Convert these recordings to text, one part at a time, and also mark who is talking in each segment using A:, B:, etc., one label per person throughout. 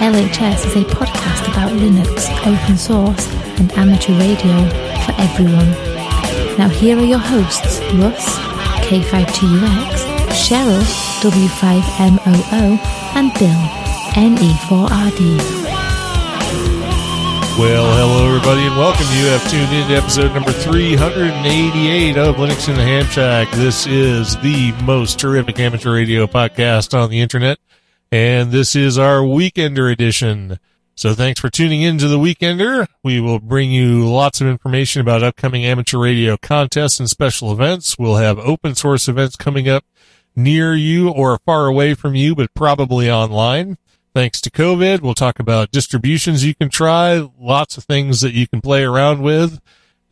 A: LHS is a podcast about Linux, open source, and amateur radio for everyone. Now, here are your hosts Russ, K5TUX, Cheryl, W5MOO, and Bill, NE4RD.
B: Well, hello everybody, and welcome. You have tuned in to episode number 388 of Linux in the Ham Shack. This is the most terrific amateur radio podcast on the internet, and this is our Weekender edition. So thanks for tuning in to the Weekender. We will bring you lots of information about upcoming amateur radio contests and special events. We'll have open source events coming up near you or far away from you, but probably online thanks to COVID. We'll talk about distributions you can try, lots of things that you can play around with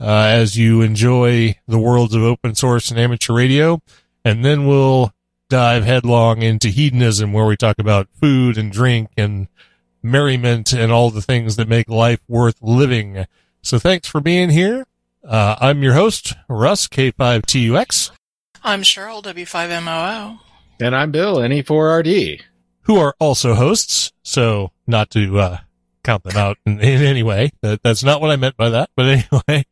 B: uh, as you enjoy the worlds of open source and amateur radio. And then we'll dive headlong into hedonism where we talk about food and drink and merriment and all the things that make life worth living. So thanks for being here. Uh, I'm your host, Russ, K5TUX.
C: I'm Cheryl, W5MOO.
D: And I'm Bill, NE4RD.
B: who are also hosts. So not to, uh, count them out in, in any way. That, that's not what I meant by that. But anyway,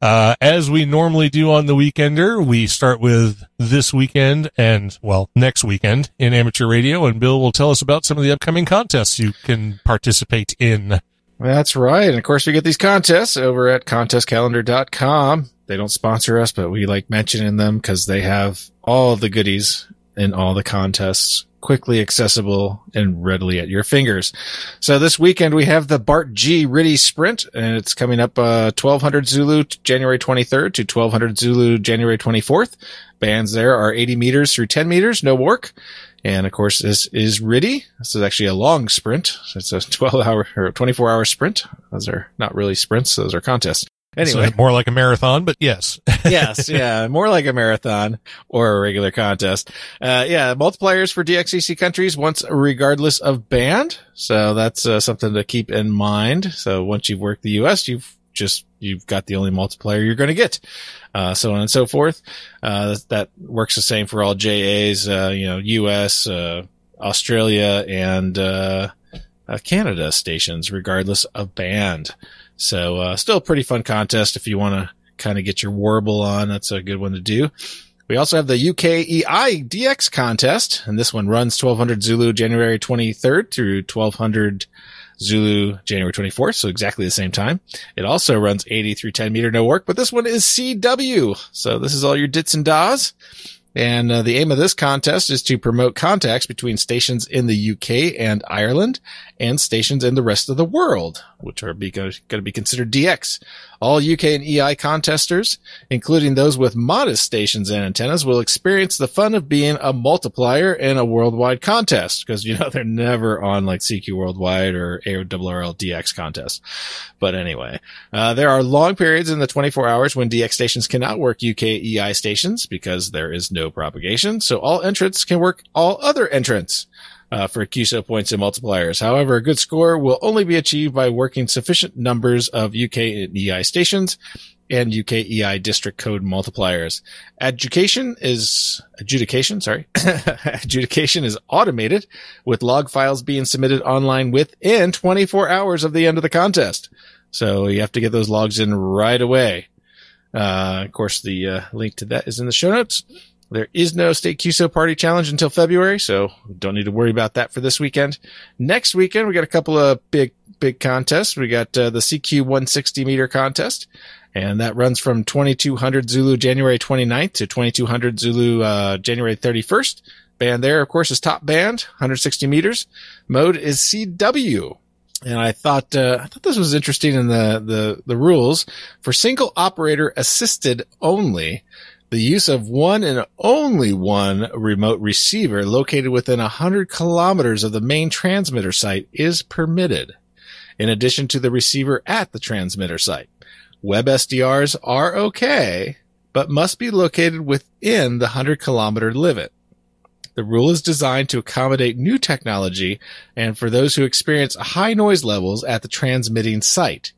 B: uh, as we normally do on the weekender, we start with this weekend and, well, next weekend in amateur radio. And Bill will tell us about some of the upcoming contests you can participate in.
D: That's right. And of course, we get these contests over at contestcalendar.com. They don't sponsor us, but we like mentioning them because they have all the goodies in all the contests quickly accessible and readily at your fingers. So this weekend we have the Bart G RTTY Sprint and it's coming up, uh, 1200 Zulu January 23rd to 1200 Zulu January 24th. Bands there are 80 meters through 10 meters, no WARC. And of course, this is RTTY. This is actually a long sprint. It's a 12 hour or 24 hour sprint. Those are not really sprints. Those are contests. Anyway,
B: So more like a marathon, but yes.
D: yes, yeah, more like a marathon or a regular contest. Uh, yeah, multipliers for DXCC countries once regardless of band. So that's uh, something to keep in mind. So once you've worked the US, you've just, you've got the only multiplier you're going to get. Uh, so on and so forth. Uh, that works the same for all JAs, uh, you know, US, uh, Australia and, uh, Canada stations, regardless of band. So, uh, still a pretty fun contest if you want to kind of get your warble on. That's a good one to do. We also have the UKEI DX contest, and this one runs 1200 Zulu January 23rd through 1200 Zulu January 24th, so exactly the same time. It also runs 80 through 10 meter no WARC, but this one is CW. So this is all your dits and dahs. And uh, the aim of this contest is to promote contacts between stations in the UK and Ireland and stations in the rest of the world, which are going to be considered DX. All UK and EI contesters, including those with modest stations and antennas, will experience the fun of being a multiplier in a worldwide contest because, you know, they're never on like CQ Worldwide or ARRL DX contests. But anyway, uh, there are long periods in the 24 hours when DX stations cannot work UK EI stations because there is no propagation. So all entrants can work all other entrants. Uh, for QSO points and multipliers. However, a good score will only be achieved by working sufficient numbers of UK and EI stations and UK EI district code multipliers. Adjudication is adjudication, sorry. adjudication is automated with log files being submitted online within 24 hours of the end of the contest. So you have to get those logs in right away. Uh, of course, the uh, link to that is in the show notes. There is no state QSO party challenge until February, so don't need to worry about that for this weekend. Next weekend, we got a couple of big, big contests. We got uh, the CQ 160 meter contest, and that runs from 2200 Zulu January 29th to 2200 Zulu uh, January 31st. Band there, of course, is top band, 160 meters. Mode is CW. And I thought, uh, I thought this was interesting in the, the, the rules for single operator assisted only The use of one and only one remote receiver located within 100 kilometers of the main transmitter site is permitted, in addition to the receiver at the transmitter site. Web SDRs are okay, but must be located within the 100 kilometer limit. The rule is designed to accommodate new technology and for those who experience high noise levels at the transmitting site.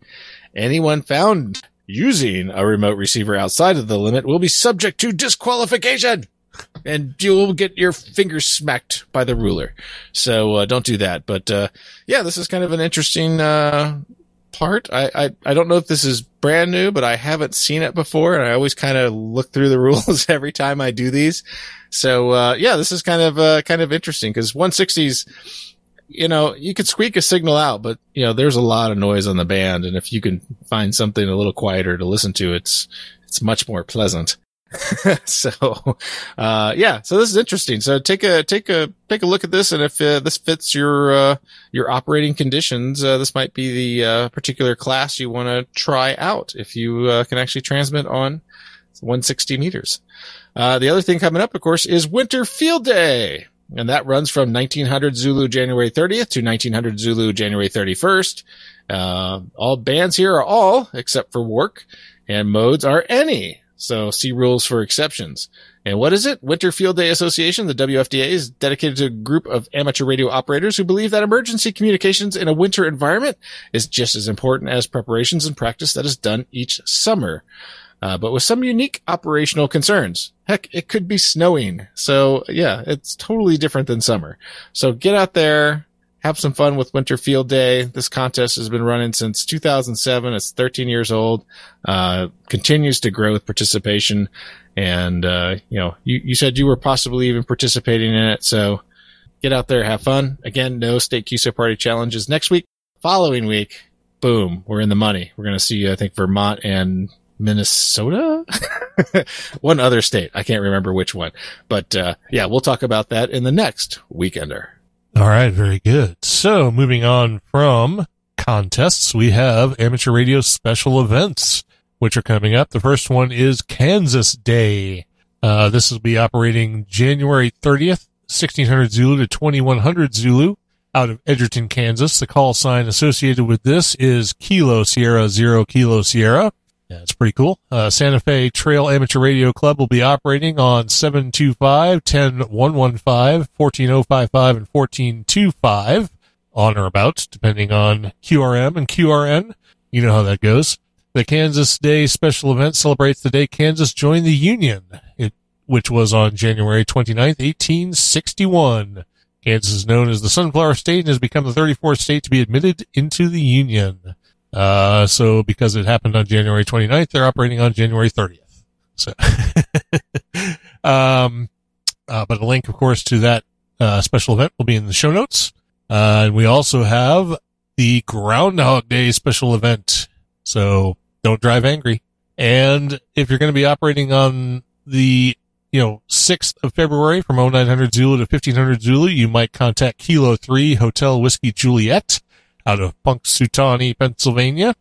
D: Anyone found using a remote receiver outside of the limit will be subject to disqualification and you'll get your fingers smacked by the ruler. So uh, don't do that. But uh, yeah, this is kind of an interesting uh, part. I, I I don't know if this is brand new, but I haven't seen it before, and I always kind of look through the rules every time I do these. So uh, yeah, this is kind of uh, kind of interesting because 160s you know, you could squeak a signal out, but you know, there's a lot of noise on the band. And if you can find something a little quieter to listen to, it's, it's much more pleasant. so, uh, yeah, so this is interesting. So take a, take a, take a look at this. And if uh, this fits your, uh, your operating conditions, uh, this might be the, uh, particular class you want to try out if you, uh, can actually transmit on 160 meters. Uh the other thing coming up, of course, is Winter Field Day and that runs from 1900 Zulu January 30th to 1900 Zulu January 31st. Uh, all bands here are all except for WARC and modes are any. So see rules for exceptions. And what is it? Winter Field Day Association, the WFDA is dedicated to a group of amateur radio operators who believe that emergency communications in a winter environment is just as important as preparations and practice that is done each summer uh, but with some unique operational concerns. Heck, it could be snowing. So yeah, it's totally different than summer. So get out there, have some fun with Winter Field Day. This contest has been running since 2007. It's 13 years old, uh, continues to grow with participation. And, uh, you know, you, you said you were possibly even participating in it. So get out there, have fun. Again, no state QSO party challenges next week. Following week, boom, we're in the money. We're going to see, I think, Vermont and Minnesota, one other state. I can't remember which one, but uh, yeah, we'll talk about that in the next weekender.
B: All right, very good. So moving on from contests, we have amateur radio special events, which are coming up. The first one is Kansas Day. Uh, this will be operating January 30th, 1600 Zulu to 2100 Zulu out of Edgerton, Kansas. The call sign associated with this is Kilo Sierra Zero Kilo Sierra. Yeah, it's pretty cool. Uh, Santa Fe Trail Amateur Radio Club will be operating on 725, 10115, 14055, and 1425 on or about, depending on QRM and QRN. You know how that goes. The Kansas Day special event celebrates the day Kansas joined the Union, it, which was on January 29th, 1861. Kansas is known as the Sunflower State and has become the 34th state to be admitted into the Union. Uh, so because it happened on January 29th, they're operating on January 30th. So, um, uh, but a link, of course, to that, uh, special event will be in the show notes. Uh, and we also have the Groundhog Day special event. So don't drive angry. And if you're going to be operating on the, you know, 6th of February from 0900 Zulu to 1500 Zulu, you might contact Kilo 3 Hotel Whiskey Juliet out of Punxsutawney, Pennsylvania.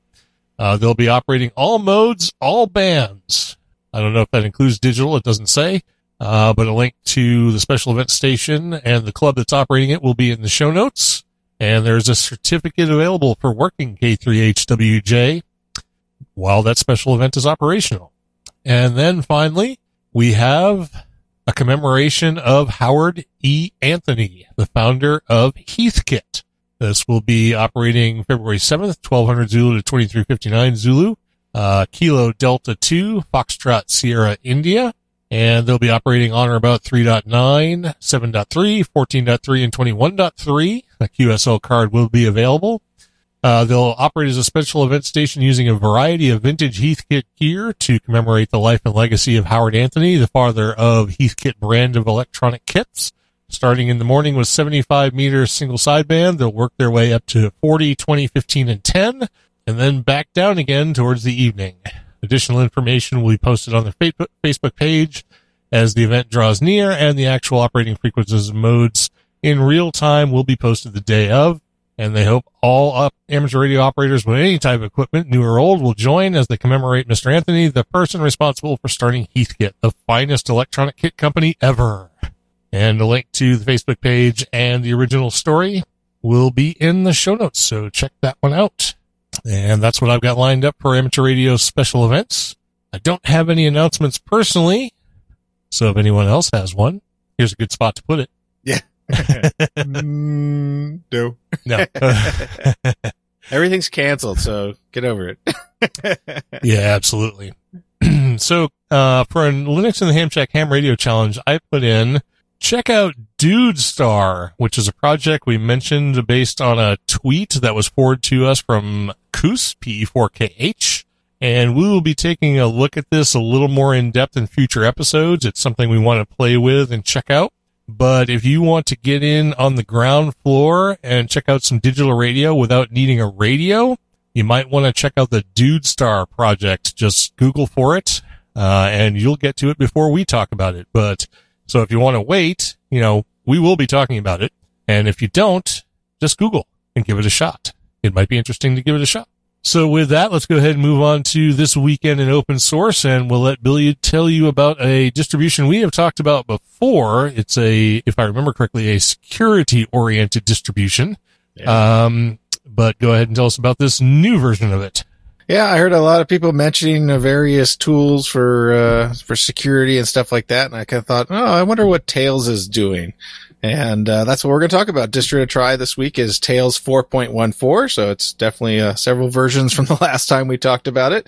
B: Uh, they'll be operating all modes, all bands. I don't know if that includes digital. It doesn't say. Uh, but a link to the special event station and the club that's operating it will be in the show notes. And there's a certificate available for working K3HWJ while that special event is operational. And then finally, we have a commemoration of Howard E. Anthony, the founder of Heathkit. This will be operating February 7th, 1200 Zulu to 2359 Zulu, uh, Kilo Delta 2, Foxtrot Sierra India, and they'll be operating on or about 3.9, 7.3, 14.3, and 21.3. A QSL card will be available. Uh, they'll operate as a special event station using a variety of vintage Heathkit gear to commemorate the life and legacy of Howard Anthony, the father of Heathkit brand of electronic kits. Starting in the morning with 75 meter single sideband, they'll work their way up to 40, 20, 15, and 10, and then back down again towards the evening. Additional information will be posted on their Facebook page as the event draws near, and the actual operating frequencies and modes in real time will be posted the day of. and they hope all amateur radio operators with any type of equipment, new or old, will join as they commemorate Mr. Anthony, the person responsible for starting Heathkit, the finest electronic kit company ever. And a link to the Facebook page and the original story will be in the show notes, so check that one out. And that's what I've got lined up for amateur radio special events. I don't have any announcements personally, so if anyone else has one, here's a good spot to put it.
D: Mm, no.
B: No.
D: Everything's canceled, so get over it.
B: yeah, absolutely. so, uh, for a Linux in the Ham Shack Ham Radio Challenge, I put in check out Dude Star, which is a project we mentioned based on a tweet that was forwarded to us from Koos, PE4KH. And we will be taking a look at this a little more in depth in future episodes. It's something we want to play with and check out. But if you want to get in on the ground floor and check out some digital radio without needing a radio, you might want to check out the Dude Star project. Just Google for it, uh, and you'll get to it before we talk about it. But so if you want to wait, you know, we will be talking about it. And if you don't, just Google and give it a shot. It might be interesting to give it a shot. So with that, let's go ahead and move on to this weekend in open source and we'll let Billy tell you about a distribution we have talked about before. It's a, if I remember correctly, a security oriented distribution.
D: Yeah.
B: Um, but go ahead and tell us about this new version of it.
D: Yeah, I heard a lot of people mentioning various tools for uh, for security and stuff like that, and I kind of thought, oh, I wonder what Tails is doing, and uh, that's what we're going to talk about. Distro to try this week is Tails 4.14, so it's definitely uh, several versions from the last time we talked about it.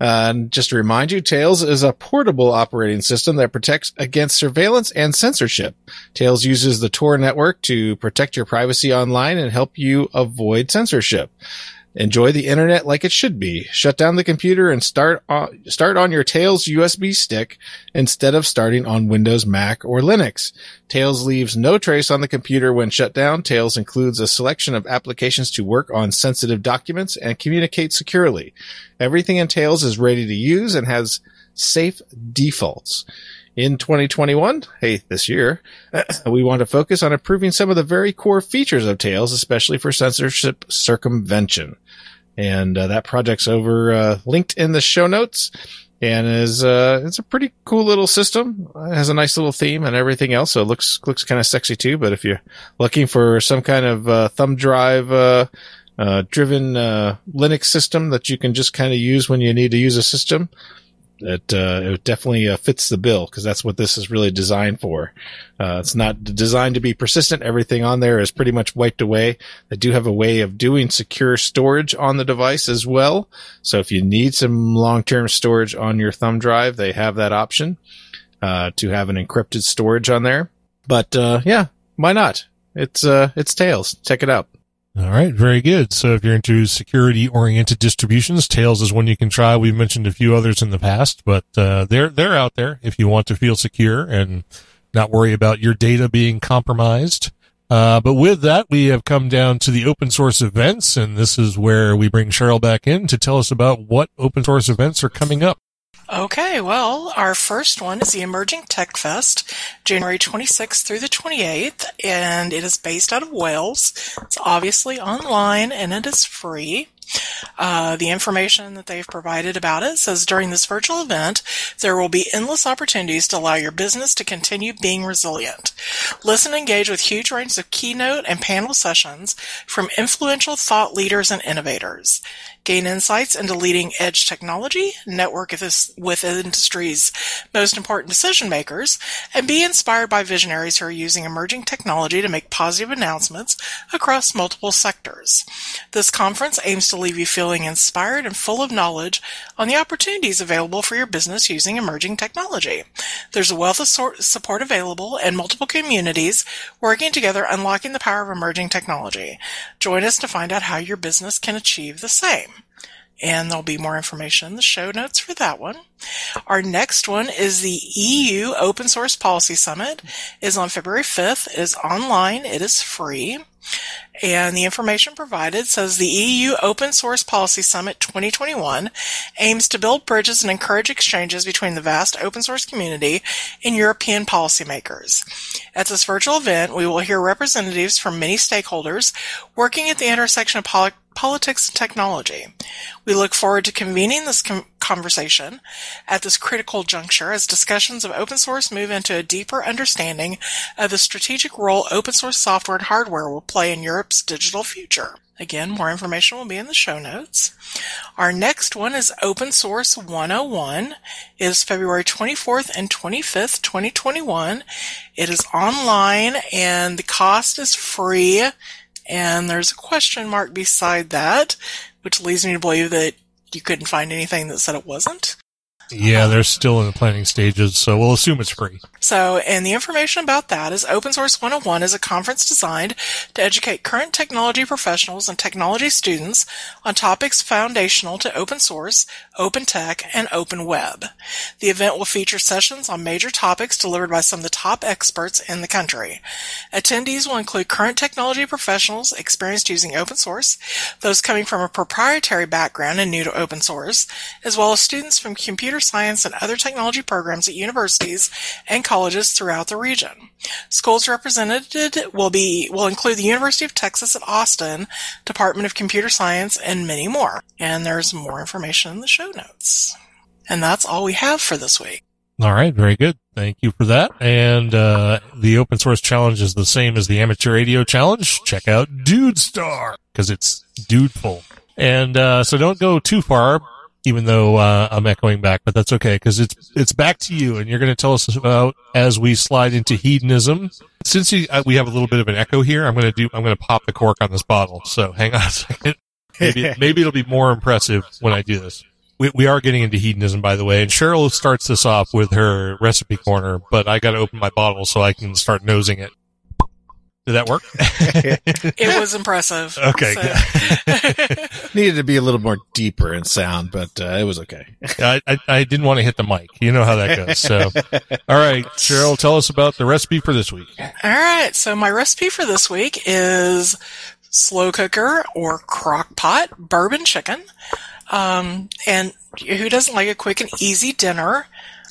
D: Uh, and just to remind you, Tails is a portable operating system that protects against surveillance and censorship. Tails uses the Tor network to protect your privacy online and help you avoid censorship. Enjoy the internet like it should be. Shut down the computer and start on, start on your Tails USB stick instead of starting on Windows, Mac, or Linux. Tails leaves no trace on the computer when shut down. Tails includes a selection of applications to work on sensitive documents and communicate securely. Everything in Tails is ready to use and has safe defaults. In 2021, hey, this year, we want to focus on improving some of the very core features of Tails, especially for censorship circumvention. And uh, that project's over uh, linked in the show notes, and is uh, it's a pretty cool little system. It has a nice little theme and everything else, so it looks looks kind of sexy too. But if you're looking for some kind of uh, thumb drive uh, uh, driven uh, Linux system that you can just kind of use when you need to use a system, it uh, it definitely uh, fits the bill because that's what this is really designed for. Uh, it's not designed to be persistent. Everything on there is pretty much wiped away. They do have a way of doing secure storage on the device as well. So if you need some long term storage on your thumb drive, they have that option uh, to have an encrypted storage on there. But uh, yeah, why not? It's uh, it's Tails. Check it out.
B: All right, very good. So if you're into security oriented distributions, Tails is one you can try. We've mentioned a few others in the past, but uh, they're they're out there if you want to feel secure and not worry about your data being compromised. Uh, but with that, we have come down to the open source events, and this is where we bring Cheryl back in to tell us about what open source events are coming up.
C: Okay, well, our first one is the Emerging Tech Fest, January 26th through the 28th, and it is based out of Wales. It's obviously online and it is free. Uh, the information that they've provided about it says during this virtual event, there will be endless opportunities to allow your business to continue being resilient. Listen and engage with huge range of keynote and panel sessions from influential thought leaders and innovators. Gain insights into leading edge technology, network with industry's most important decision makers, and be inspired by visionaries who are using emerging technology to make positive announcements across multiple sectors. This conference aims to leave you feeling inspired and full of knowledge on the opportunities available for your business using emerging technology. There's a wealth of support available and multiple communities working together unlocking the power of emerging technology. Join us to find out how your business can achieve the same and there'll be more information in the show notes for that one. Our next one is the EU Open Source Policy Summit is on February 5th. It is online. It is free. And the information provided says the EU Open Source Policy Summit 2021 aims to build bridges and encourage exchanges between the vast open source community and European policymakers. At this virtual event, we will hear representatives from many stakeholders working at the intersection of poli- politics and technology. We look forward to convening this com- conversation at this critical juncture as discussions of open source move into a deeper understanding of the strategic role open source software and hardware will play in Europe's digital future. Again, more information will be in the show notes. Our next one is Open Source 101. It is February 24th and 25th, 2021. It is online and the cost is free and there's a question mark beside that, which leads me to believe that you couldn't find anything that said it wasn't.
B: Yeah, they're still in the planning stages, so we'll assume it's free.
C: So, and the information about that is Open Source 101 is a conference designed to educate current technology professionals and technology students on topics foundational to open source, open tech, and open web. The event will feature sessions on major topics delivered by some of the top experts in the country. Attendees will include current technology professionals experienced using open source, those coming from a proprietary background and new to open source, as well as students from computer science and other technology programs at universities and colleges throughout the region. Schools represented will be will include the University of Texas at Austin, Department of Computer Science, and many more. And there's more information in the show notes. And that's all we have for this week.
B: All right, very good. Thank you for that. And uh, the open source challenge is the same as the amateur radio challenge. Check out Dude Star because it's dudeful. And uh, so don't go too far even though uh, I'm echoing back, but that's okay because it's it's back to you, and you're going to tell us about as we slide into hedonism. Since you, uh, we have a little bit of an echo here, I'm going to do I'm going to pop the cork on this bottle. So hang on a second. Maybe, maybe it'll be more impressive when I do this. We, we are getting into hedonism, by the way, and Cheryl starts this off with her recipe corner, but I got to open my bottle so I can start nosing it. Did that work?
C: it was impressive.
B: Okay.
D: So. Needed to be a little more deeper in sound, but uh, it was okay.
B: I, I, I didn't want to hit the mic. You know how that goes. So, all right, Cheryl, tell us about the recipe for this week.
C: All right. So my recipe for this week is slow cooker or crock pot bourbon chicken. Um, and who doesn't like a quick and easy dinner?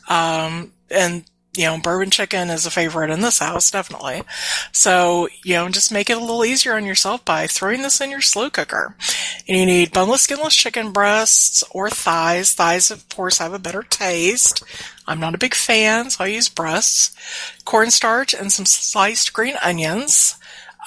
C: Um, and you know, bourbon chicken is a favorite in this house, definitely. So, you know, just make it a little easier on yourself by throwing this in your slow cooker. And you need boneless, skinless chicken breasts or thighs. Thighs, of course, have a better taste. I'm not a big fan, so I use breasts. Cornstarch and some sliced green onions.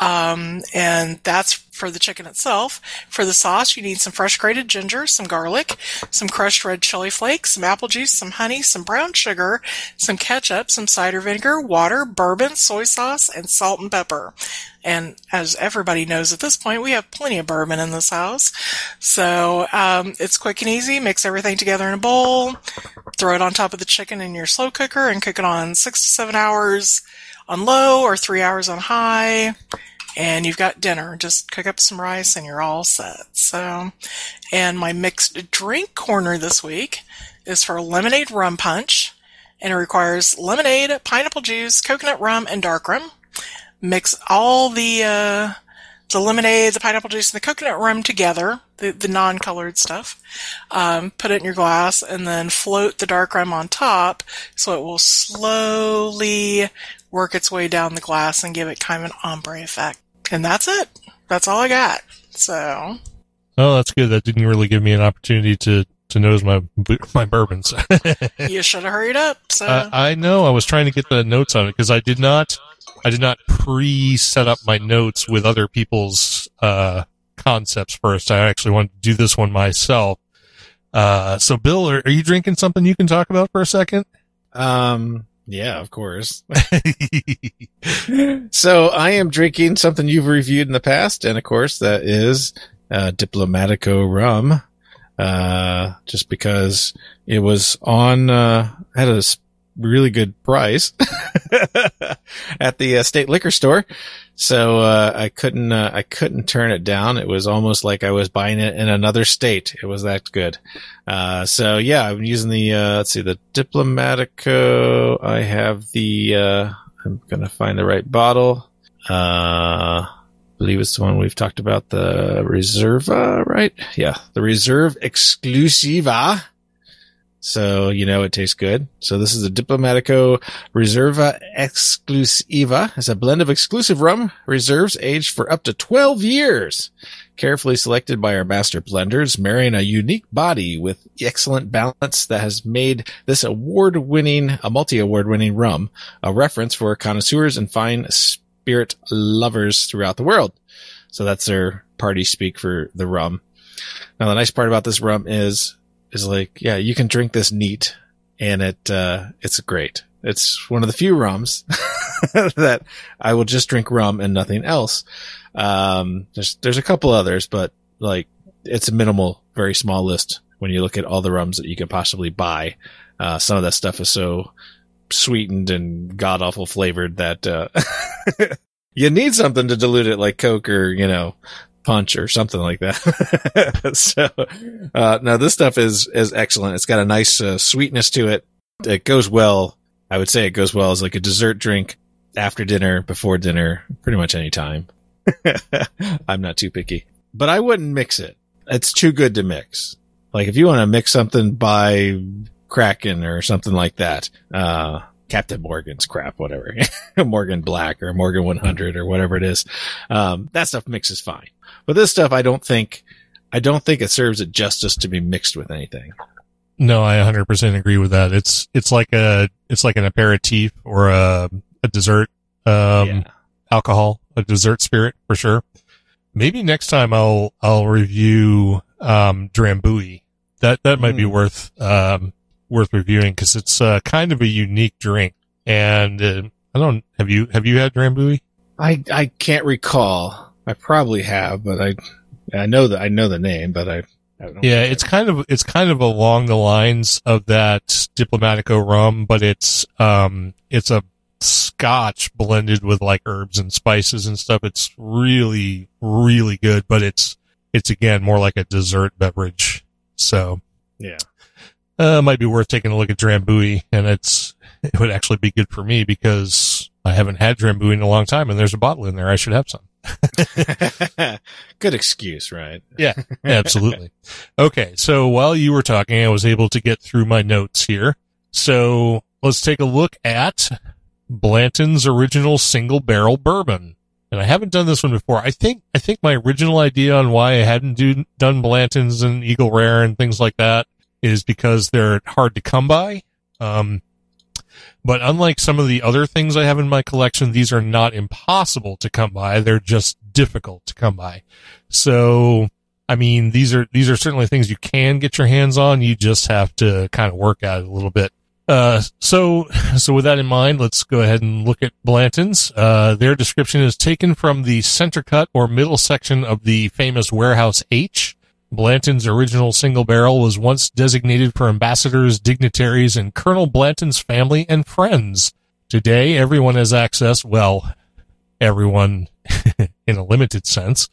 C: Um, and that's for the chicken itself. For the sauce, you need some fresh grated ginger, some garlic, some crushed red chili flakes, some apple juice, some honey, some brown sugar, some ketchup, some cider vinegar, water, bourbon, soy sauce, and salt and pepper. And as everybody knows at this point, we have plenty of bourbon in this house. So um, it's quick and easy. Mix everything together in a bowl. Throw it on top of the chicken in your slow cooker and cook it on six to seven hours on low or three hours on high and you've got dinner. Just cook up some rice and you're all set. So, and my mixed drink corner this week is for lemonade rum punch, and it requires lemonade, pineapple juice, coconut rum, and dark rum. Mix all the uh, the lemonade, the pineapple juice, and the coconut rum together, the, the non-colored stuff. Um, put it in your glass and then float the dark rum on top so it will slowly work its way down the glass and give it kind of an ombre effect. And that's it. That's all I got. So.
B: Oh, that's good. That didn't really give me an opportunity to to nose my my bourbons.
C: you should have hurried up. So
B: uh, I know. I was trying to get the notes on it because I did not. I did not pre set up my notes with other people's uh, concepts first. I actually wanted to do this one myself. Uh, so, Bill, are, are you drinking something you can talk about for a second?
D: Um, yeah, of course. so I am drinking something you've reviewed in the past, and of course that is uh, Diplomatico rum. Uh, just because it was on, uh, had a really good price at the uh, state liquor store. So, uh, I couldn't, uh, I couldn't turn it down. It was almost like I was buying it in another state. It was that good. Uh, so yeah, I'm using the, uh, let's see, the Diplomatico. I have the, uh, I'm to find the right bottle. Uh, believe it's the one we've talked about, the Reserva, right? Yeah, the Reserve Exclusiva. So, you know, it tastes good. So this is a Diplomatico Reserva Exclusiva. It's a blend of exclusive rum reserves aged for up to 12 years. Carefully selected by our master blenders, marrying a unique body with excellent balance that has made this award winning, a multi award winning rum, a reference for connoisseurs and fine spirit lovers throughout the world. So that's their party speak for the rum. Now, the nice part about this rum is is like, yeah, you can drink this neat and it, uh, it's great. It's one of the few rums that I will just drink rum and nothing else. Um, there's, there's a couple others, but like it's a minimal, very small list when you look at all the rums that you can possibly buy. Uh, some of that stuff is so sweetened and god awful flavored that, uh, you need something to dilute it like Coke or, you know, punch or something like that. so, uh, this stuff is, is excellent. It's got a nice uh, sweetness to it. It goes well. I would say it goes well as like a dessert drink after dinner, before dinner, pretty much any time. I'm not too picky, but I wouldn't mix it. It's too good to mix. Like if you want to mix something by Kraken or something like that, uh, Captain Morgan's crap, whatever, Morgan Black or Morgan 100 or whatever it is. Um, that stuff mixes fine. But this stuff, I don't think, I don't think it serves it justice to be mixed with anything.
B: No, I 100% agree with that. It's, it's like a, it's like an aperitif or a, a dessert, um,
D: yeah.
B: alcohol, a dessert spirit for sure. Maybe next time I'll, I'll review, um, Drambuie. That, that might be
D: Mm.
B: worth, um, worth reviewing because it's, uh, kind of a unique drink. And, uh, I don't, have you, have you had Drambuie?
D: I, I can't recall. I probably have, but I, I know that I know the name, but I, I don't
B: Yeah, it's kind of it's kind of along the lines of that Diplomatico rum, but it's um it's a scotch blended with like herbs and spices and stuff. It's really really good, but it's it's again more like a dessert beverage. So
D: Yeah.
B: Uh, might be worth taking a look at Drambuie, and it's it would actually be good for me because I haven't had Drambuie in a long time, and there's a bottle in there. I should have some.
D: Good excuse, right?
B: Yeah, absolutely. Okay. So while you were talking, I was able to get through my notes here. So let's take a look at Blanton's original single barrel bourbon. And I haven't done this one before. I think, I think my original idea on why I hadn't do, done Blanton's and Eagle Rare and things like that is because they're hard to come by. Um, but unlike some of the other things I have in my collection, these are not impossible to come by. They're just difficult to come by. So, I mean, these are, these are certainly things you can get your hands on. You just have to kind of work at it a little bit. Uh, so, so with that in mind, let's go ahead and look at Blanton's. Uh, their description is taken from the center cut or middle section of the famous Warehouse H. Blanton's original single barrel was once designated for ambassadors, dignitaries, and Colonel Blanton's family and friends. Today, everyone has access, well, everyone in a limited sense,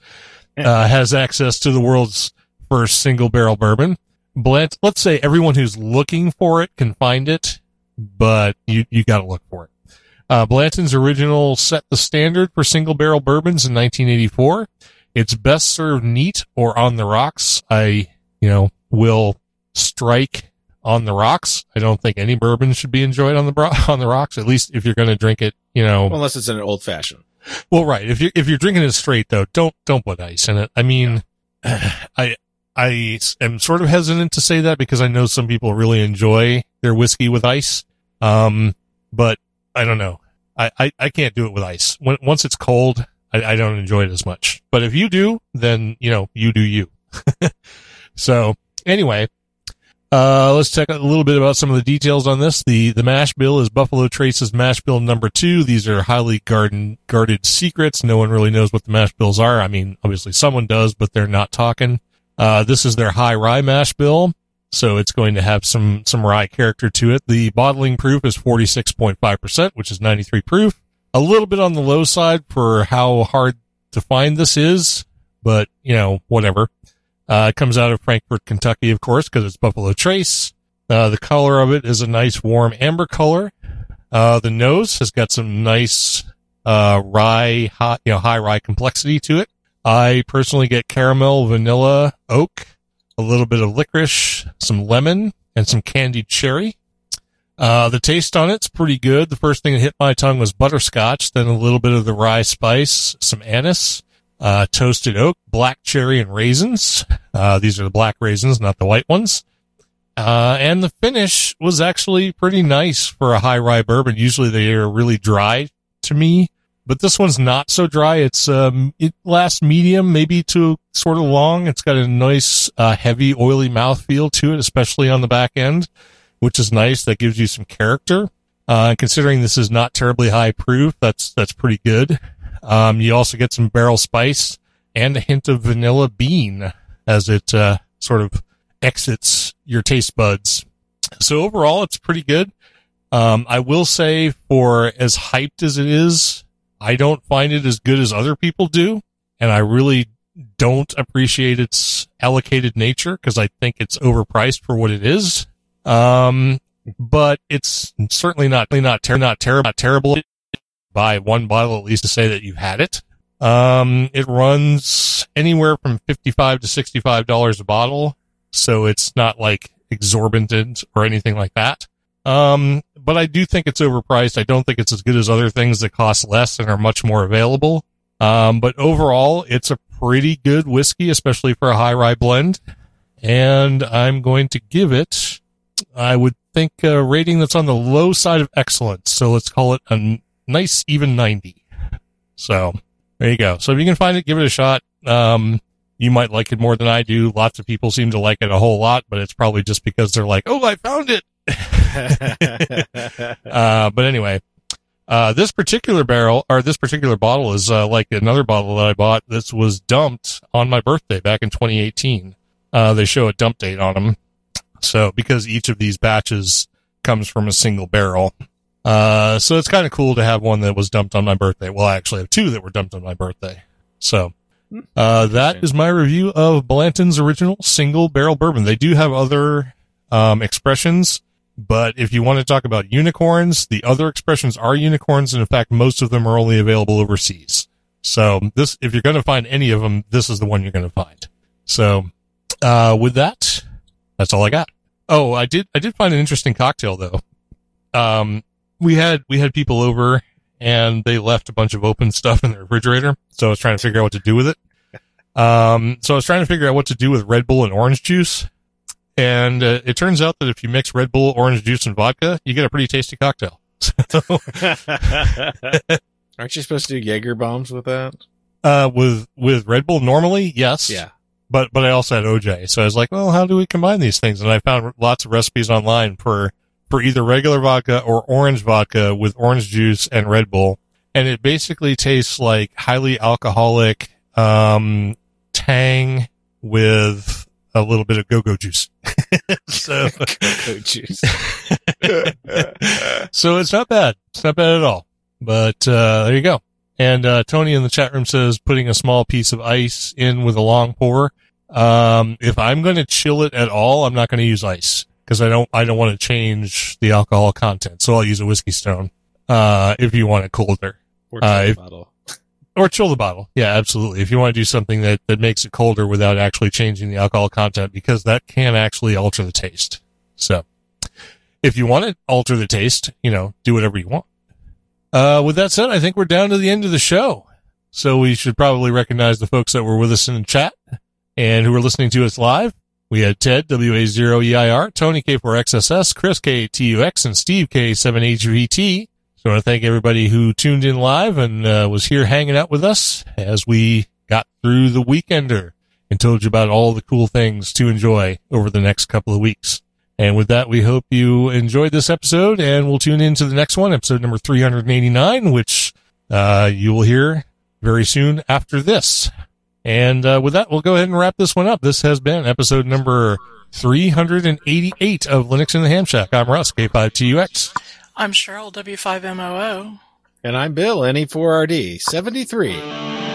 B: uh, has access to the world's first single barrel bourbon. Blant, let's say everyone who's looking for it can find it, but you, you gotta look for it. Uh, Blanton's original set the standard for single barrel bourbons in 1984. It's best served neat or on the rocks. I, you know, will strike on the rocks. I don't think any bourbon should be enjoyed on the bro- on the rocks. At least if you're going to drink it, you know.
D: Well, unless it's an old fashioned.
B: Well, right. If you if you're drinking it straight though, don't don't put ice in it. I mean, I I am sort of hesitant to say that because I know some people really enjoy their whiskey with ice. Um, but I don't know. I, I, I can't do it with ice. When once it's cold, I, I don't enjoy it as much. But if you do, then you know you do you. so anyway, uh, let's check out a little bit about some of the details on this. The the mash bill is Buffalo Trace's mash bill number two. These are highly guarded guarded secrets. No one really knows what the mash bills are. I mean, obviously someone does, but they're not talking. Uh, this is their high rye mash bill, so it's going to have some some rye character to it. The bottling proof is forty six point five percent, which is ninety three proof. A little bit on the low side for how hard to find this is, but you know whatever. Uh, it comes out of Frankfort, Kentucky, of course, because it's Buffalo Trace. Uh, the color of it is a nice warm amber color. Uh, the nose has got some nice uh, rye, hot, you know, high rye complexity to it. I personally get caramel, vanilla, oak, a little bit of licorice, some lemon, and some candied cherry. Uh, the taste on it's pretty good. The first thing that hit my tongue was butterscotch, then a little bit of the rye spice, some anise, uh, toasted oak, black cherry, and raisins. Uh, these are the black raisins, not the white ones. Uh, and the finish was actually pretty nice for a high rye bourbon. Usually they are really dry to me, but this one's not so dry. It's, um, it lasts medium, maybe to sort of long. It's got a nice, uh, heavy, oily mouthfeel to it, especially on the back end, which is nice. That gives you some character. Uh, considering this is not terribly high proof, that's, that's pretty good. Um, you also get some barrel spice and a hint of vanilla bean as it, uh, sort of exits your taste buds. So overall, it's pretty good. Um, I will say for as hyped as it is, I don't find it as good as other people do. And I really don't appreciate its allocated nature because I think it's overpriced for what it is. Um, but it's certainly not, not, ter- not terrible, not terrible. Buy one bottle at least to say that you had it. Um, it runs anywhere from 55 to $65 a bottle. So it's not like exorbitant or anything like that. Um, but I do think it's overpriced. I don't think it's as good as other things that cost less and are much more available. Um, but overall, it's a pretty good whiskey, especially for a high rye blend. And I'm going to give it, I would think a rating that's on the low side of excellence. So let's call it a nice even 90. So there you go. So if you can find it, give it a shot. Um, you might like it more than I do. Lots of people seem to like it a whole lot, but it's probably just because they're like, "Oh, I found it." uh, but anyway, uh, this particular barrel or this particular bottle is uh, like another bottle that I bought. This was dumped on my birthday back in 2018. Uh, they show a dump date on them, so because each of these batches comes from a single barrel. Uh, so it's kind of cool to have one that was dumped on my birthday. Well, I actually have two that were dumped on my birthday. So uh, that is my review of Blanton's original single barrel bourbon. They do have other um, expressions, but if you want to talk about unicorns, the other expressions are unicorns, and in fact, most of them are only available overseas. So this, if you're going to find any of them, this is the one you're going to find. So, uh, with that, that's all I got. Oh, I did, I did find an interesting cocktail though. Um, we had, we had people over and they left a bunch of open stuff in the refrigerator. So I was trying to figure out what to do with it. Um, so I was trying to figure out what to do with Red Bull and orange juice. And uh, it turns out that if you mix Red Bull, orange juice, and vodka, you get a pretty tasty cocktail.
D: Aren't you supposed to do Jaeger bombs with that?
B: uh, with with Red Bull normally, yes.
D: Yeah.
B: But but I also had OJ, so I was like, well, how do we combine these things? And I found lots of recipes online for for either regular vodka or orange vodka with orange juice and Red Bull, and it basically tastes like highly alcoholic um, tang with a little bit of go-go juice. so
D: Go juice.
B: so it's not bad. It's not bad at all. But uh, there you go. And uh, Tony in the chat room says putting a small piece of ice in with a long pour. Um, if I'm going to chill it at all, I'm not going to use ice because I don't I don't want to change the alcohol content. So I'll use a whiskey stone. Uh, if you want it colder
D: Or
B: Uh,
D: chill
B: if-
D: bottle.
B: or chill the bottle. Yeah, absolutely. If you want to do something that, that makes it colder without actually changing the alcohol content, because that can actually alter the taste. So if you want to alter the taste, you know, do whatever you want. Uh, with that said, I think we're down to the end of the show. So we should probably recognize the folks that were with us in the chat and who are listening to us live. We had Ted, WA0EIR, Tony K4XSS, Chris K2X, and Steve K7HVT. So I want to thank everybody who tuned in live and uh, was here hanging out with us as we got through the weekender and told you about all the cool things to enjoy over the next couple of weeks. And with that, we hope you enjoyed this episode and we'll tune in to the next one, episode number 389, which uh, you will hear very soon after this. And uh, with that, we'll go ahead and wrap this one up. This has been episode number 388 of Linux in the Ham Shack. I'm Russ, K5TUX.
C: I'm Cheryl, W5MOO.
D: And I'm Bill,
A: NE4RD73.